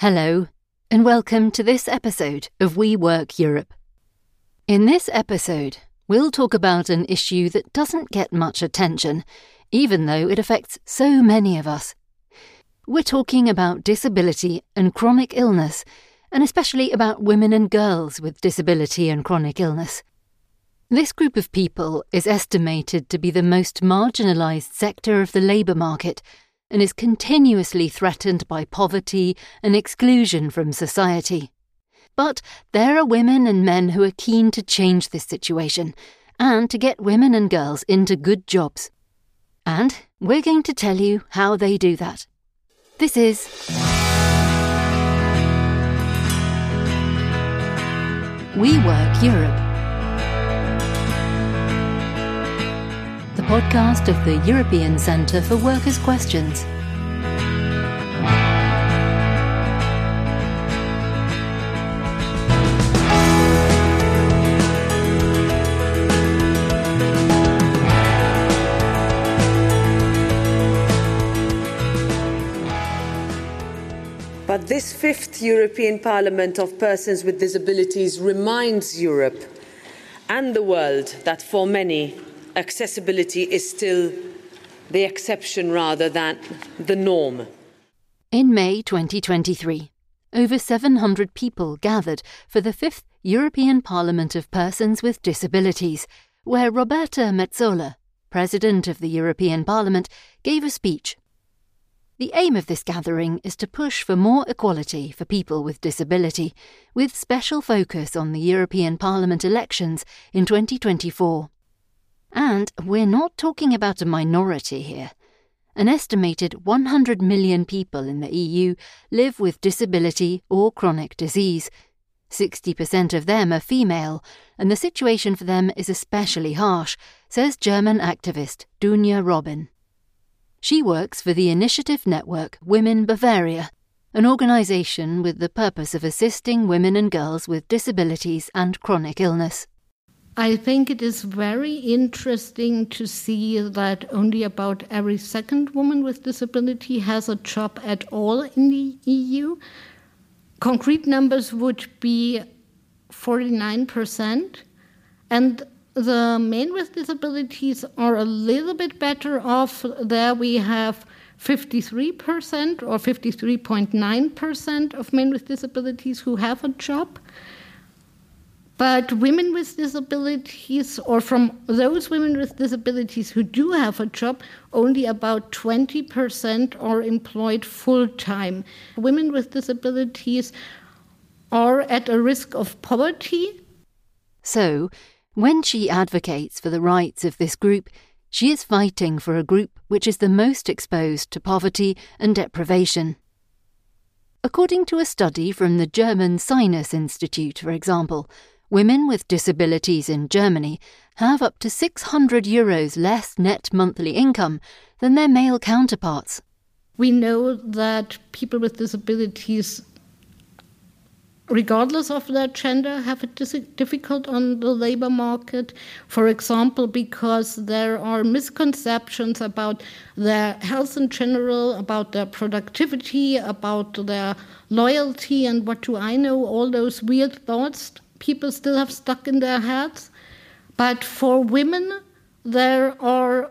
Hello, and welcome to this episode of We Work Europe. In this episode, we'll talk about an issue that doesn't get much attention, even though it affects so many of us. We're talking about disability and chronic illness, and especially about women and girls with disability and chronic illness. This group of people is estimated to be the most marginalised sector of the labour market and is continuously threatened by poverty and exclusion from society. But there are women and men who are keen to change this situation and to get women and girls into good jobs. And we're going to tell you how they do that. This is. We Work Europe. Podcast of the European Centre for Workers' Questions. But this fifth European Parliament of Persons with Disabilities reminds Europe and the world that for many, accessibility is still the exception rather than the norm. In May 2023, over 700 people gathered for the fifth European Parliament of Persons with Disabilities, where Roberta Metsola, President of the European Parliament, gave a speech. The aim of this gathering is to push for more equality for people with disability, with special focus on the European Parliament elections in 2024. And we're not talking about a minority here. An estimated 100 million people in the EU live with disability or chronic disease. 60% of them are female, and the situation for them is especially harsh, says German activist Dunja Robin. She works for the initiative network Women Bavaria, an organisation with the purpose of assisting women and girls with disabilities and chronic illness. I think it is very interesting to see that only about every second woman with disability has a job at all in the EU. Concrete numbers would be 49%. And the men with disabilities are a little bit better off. There we have 53% or 53.9% of men with disabilities who have a job. But women with disabilities, or from those women with disabilities who do have a job, only about 20% are employed full time. Women with disabilities are at a risk of poverty. So, when she advocates for the rights of this group, she is fighting for a group which is the most exposed to poverty and deprivation. According to a study from the German Sinus Institute, for example, women with disabilities in Germany have up to 600 euros less net monthly income than their male counterparts. We know that people with disabilities, regardless of their gender, have it difficult on the labor market. For example, because there are misconceptions about their health in general, about their productivity, about their loyalty, and what do I know, all those weird thoughts people still have stuck in their heads. But for women, there are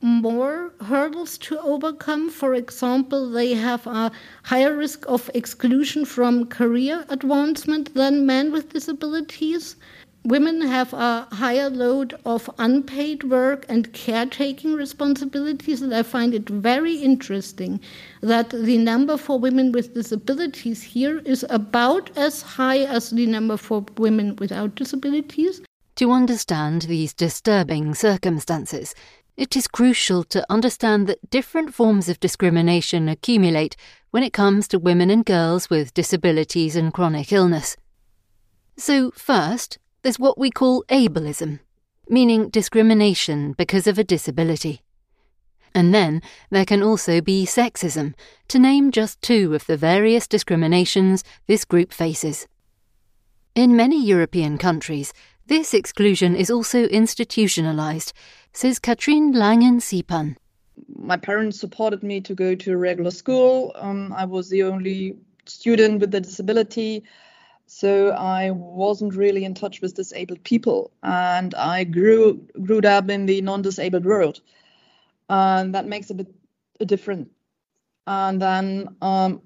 more hurdles to overcome. For example, they have a higher risk of exclusion from career advancement than men with disabilities women have a higher load of unpaid work and caretaking responsibilities, and I find it very interesting that the number for women with disabilities here is about as high as the number for women without disabilities. To understand these disturbing circumstances, it is crucial to understand that different forms of discrimination accumulate when it comes to women and girls with disabilities and chronic illness. So, first, there's what we call ableism, meaning discrimination because of a disability. And then there can also be sexism, to name just two of the various discriminations this group faces. In many European countries, this exclusion is also institutionalized, says Katrin Langensiepen. My parents supported me to go to a regular school. Um, I was the only student with a disability. So I wasn't really in touch with disabled people, and I grew grew up in the non-disabled world, and that makes a bit a different. And then, um,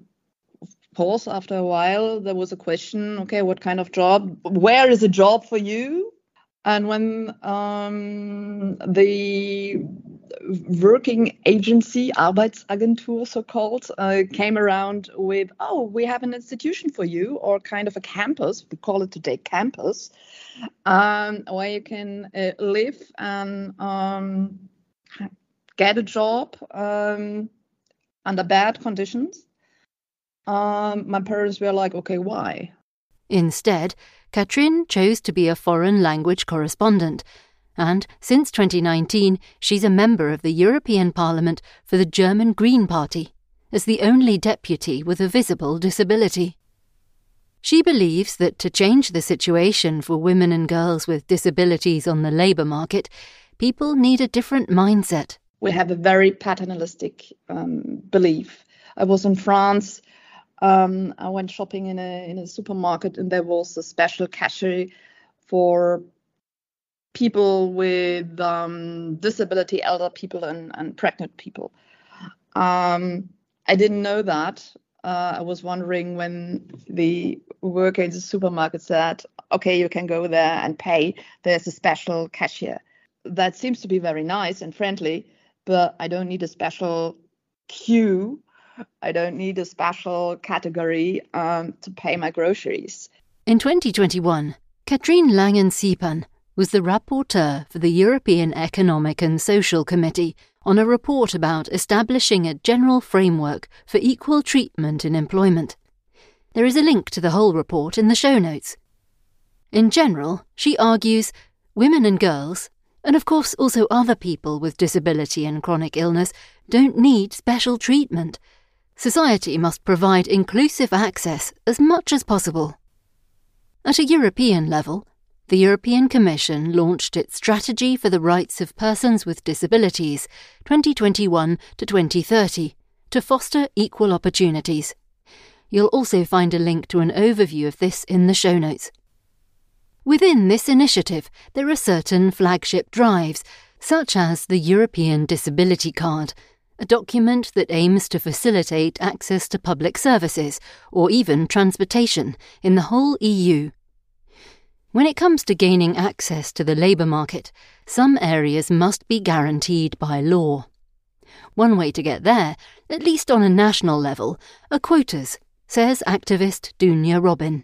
of course, after a while, there was a question: Okay, what kind of job? Where is a job for you? And when um, the working agency, Arbeitsagentur so called, uh, came around with, oh, we have an institution for you, or kind of a campus, we call it today campus, um, where you can uh, live and um, get a job um, under bad conditions. Um, my parents were like, okay, why? Instead, Katrin chose to be a foreign language correspondent and since 2019 she's a member of the European Parliament for the German Green Party, as the only deputy with a visible disability. She believes that to change the situation for women and girls with disabilities on the labour market, people need a different mindset. We have a very paternalistic um, belief. I was in France. Um, I went shopping in a in a supermarket, and there was a special cashier for people with um, disability, elder people, and, and pregnant people. Um, I didn't know that. Uh, I was wondering when the worker in the supermarket said, okay, you can go there and pay. There's a special cashier. That seems to be very nice and friendly, but I don't need a special queue. I don't need a special category um, to pay my groceries. In 2021, Katrin Langensiepen was the rapporteur for the European Economic and Social Committee on a report about establishing a general framework for equal treatment in employment. There is a link to the whole report in the show notes. In general, she argues, women and girls, and of course also other people with disability and chronic illness, don't need special treatment. Society must provide inclusive access as much as possible. At a European level, the European Commission launched its Strategy for the Rights of Persons with Disabilities 2021 to 2030 to foster equal opportunities. You'll also find a link to an overview of this in the show notes. Within this initiative, there are certain flagship drives, such as the European Disability Card, a document that aims to facilitate access to public services or even transportation in the whole EU. When it comes to gaining access to the labour market, some areas must be guaranteed by law. One way to get there, at least on a national level, are quotas, says activist Dunja Robin.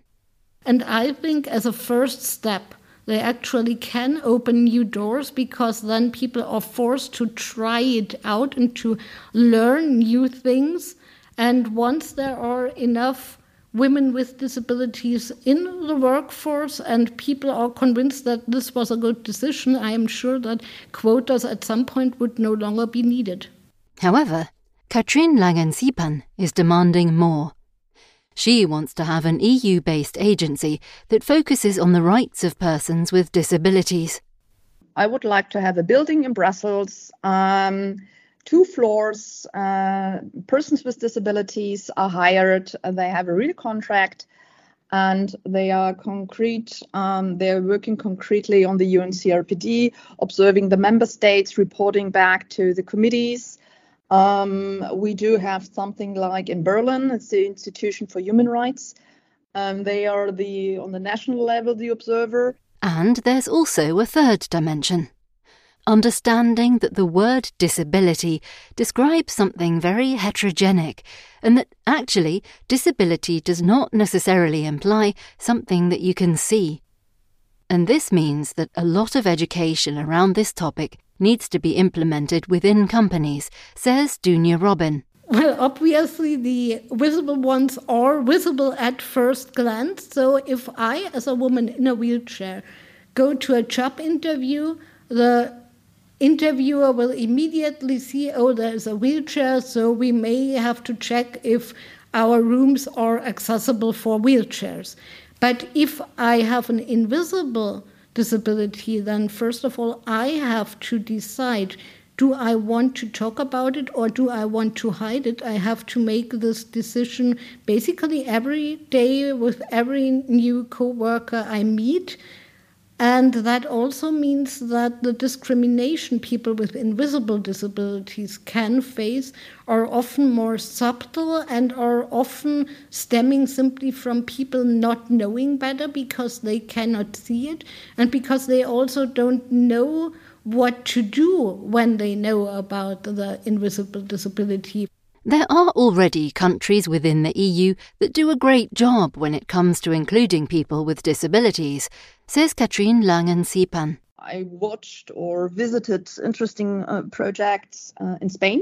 And I think as a first step, they actually can open new doors because then people are forced to try it out and to learn new things. And once there are enough women with disabilities in the workforce and people are convinced that this was a good decision, I am sure that quotas at some point would no longer be needed. However, Katrin Langensiepen is demanding more. She wants to have an EU based agency that focuses on the rights of persons with disabilities. I would like to have a building in Brussels. Um, two floors. Uh, persons with disabilities are hired. They have a real contract, and they are concrete. Um, they're working concretely on the UNCRPD, observing the member states, reporting back to the committees. Um, we do have something like in Berlin, it's the Institution for Human Rights. Um, they are the on the national level the observer. And there's also a third dimension understanding that the word disability describes something very heterogenic, and that actually disability does not necessarily imply something that you can see. And this means that a lot of education around this topic needs to be implemented within companies, says Dunja Robin. Well, obviously, the visible ones are visible at first glance. So, if I, as a woman in a wheelchair, go to a job interview, the interviewer will immediately see, oh, there's a wheelchair, so we may have to check if our rooms are accessible for wheelchairs. But if I have an invisible disability, then first of all, I have to decide do I want to talk about it or do I want to hide it? I have to make this decision basically every day with every new coworker I meet. And that also means that the discrimination people with invisible disabilities can face are often more subtle and are often stemming simply from people not knowing better because they cannot see it and because they also don't know what to do when they know about the invisible disability. There are already countries within the EU that do a great job when it comes to including people with disabilities, says Katrin Langensiepen. I watched or visited interesting uh, projects uh, in Spain.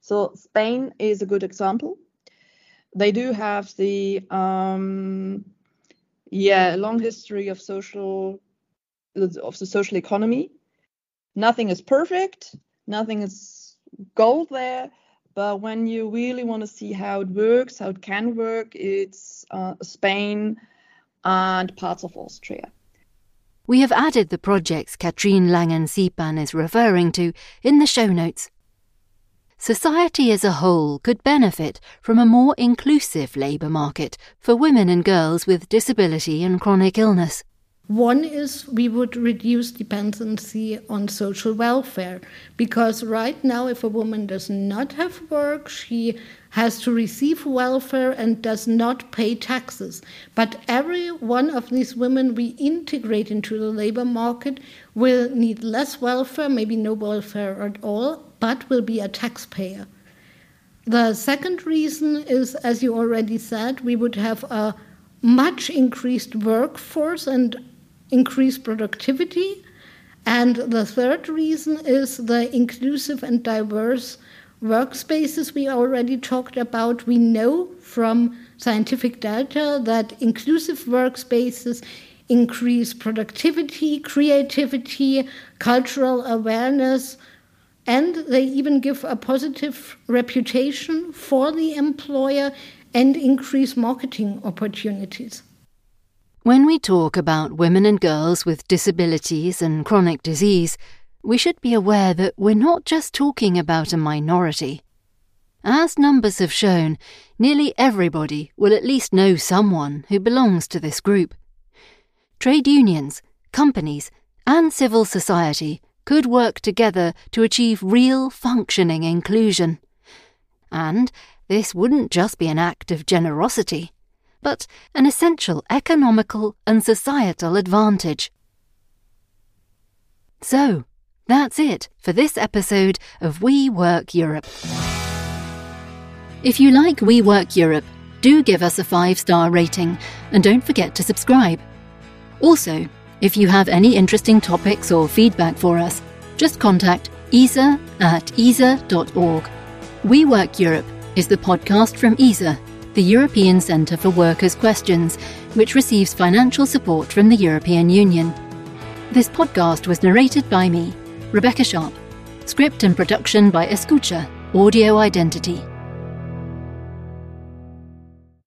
So, Spain is a good example. They do have the um, yeah long history of social of the social economy nothing is perfect, nothing is gold there. But when you really want to see how it works, how it can work, it's uh, Spain and parts of Austria. We have added the projects Katrin Langensiepen is referring to in the show notes. Society as a whole could benefit from a more inclusive labour market for women and girls with disability and chronic illness. One is we would reduce dependency on social welfare because right now, if a woman does not have work, she has to receive welfare and does not pay taxes. But every one of these women we integrate into the labor market will need less welfare, maybe no welfare at all, but will be a taxpayer. The second reason is, as you already said, we would have a much increased workforce and increase productivity. And the third reason is the inclusive and diverse workspaces we already talked about. We know from scientific data that inclusive workspaces increase productivity, creativity, cultural awareness, and they even give a positive reputation for the employer and increase marketing opportunities. When we talk about women and girls with disabilities and chronic disease, we should be aware that we're not just talking about a minority. As numbers have shown, nearly everybody will at least know someone who belongs to this group. Trade unions, companies, and civil society could work together to achieve real functioning inclusion. And this wouldn't just be an act of generosity but an essential economical and societal advantage. So, that's it for this episode of We Work Europe. If you like We Work Europe, do give us a five star rating and don't forget to subscribe. Also, if you have any interesting topics or feedback for us, just contact EZA at eza.org. We Work Europe is the podcast from EZA the European Centre for Workers' Questions, which receives financial support from the European Union. This podcast was narrated by me, Rebecca Sharp. Script and production by Escucha, Audio Identity.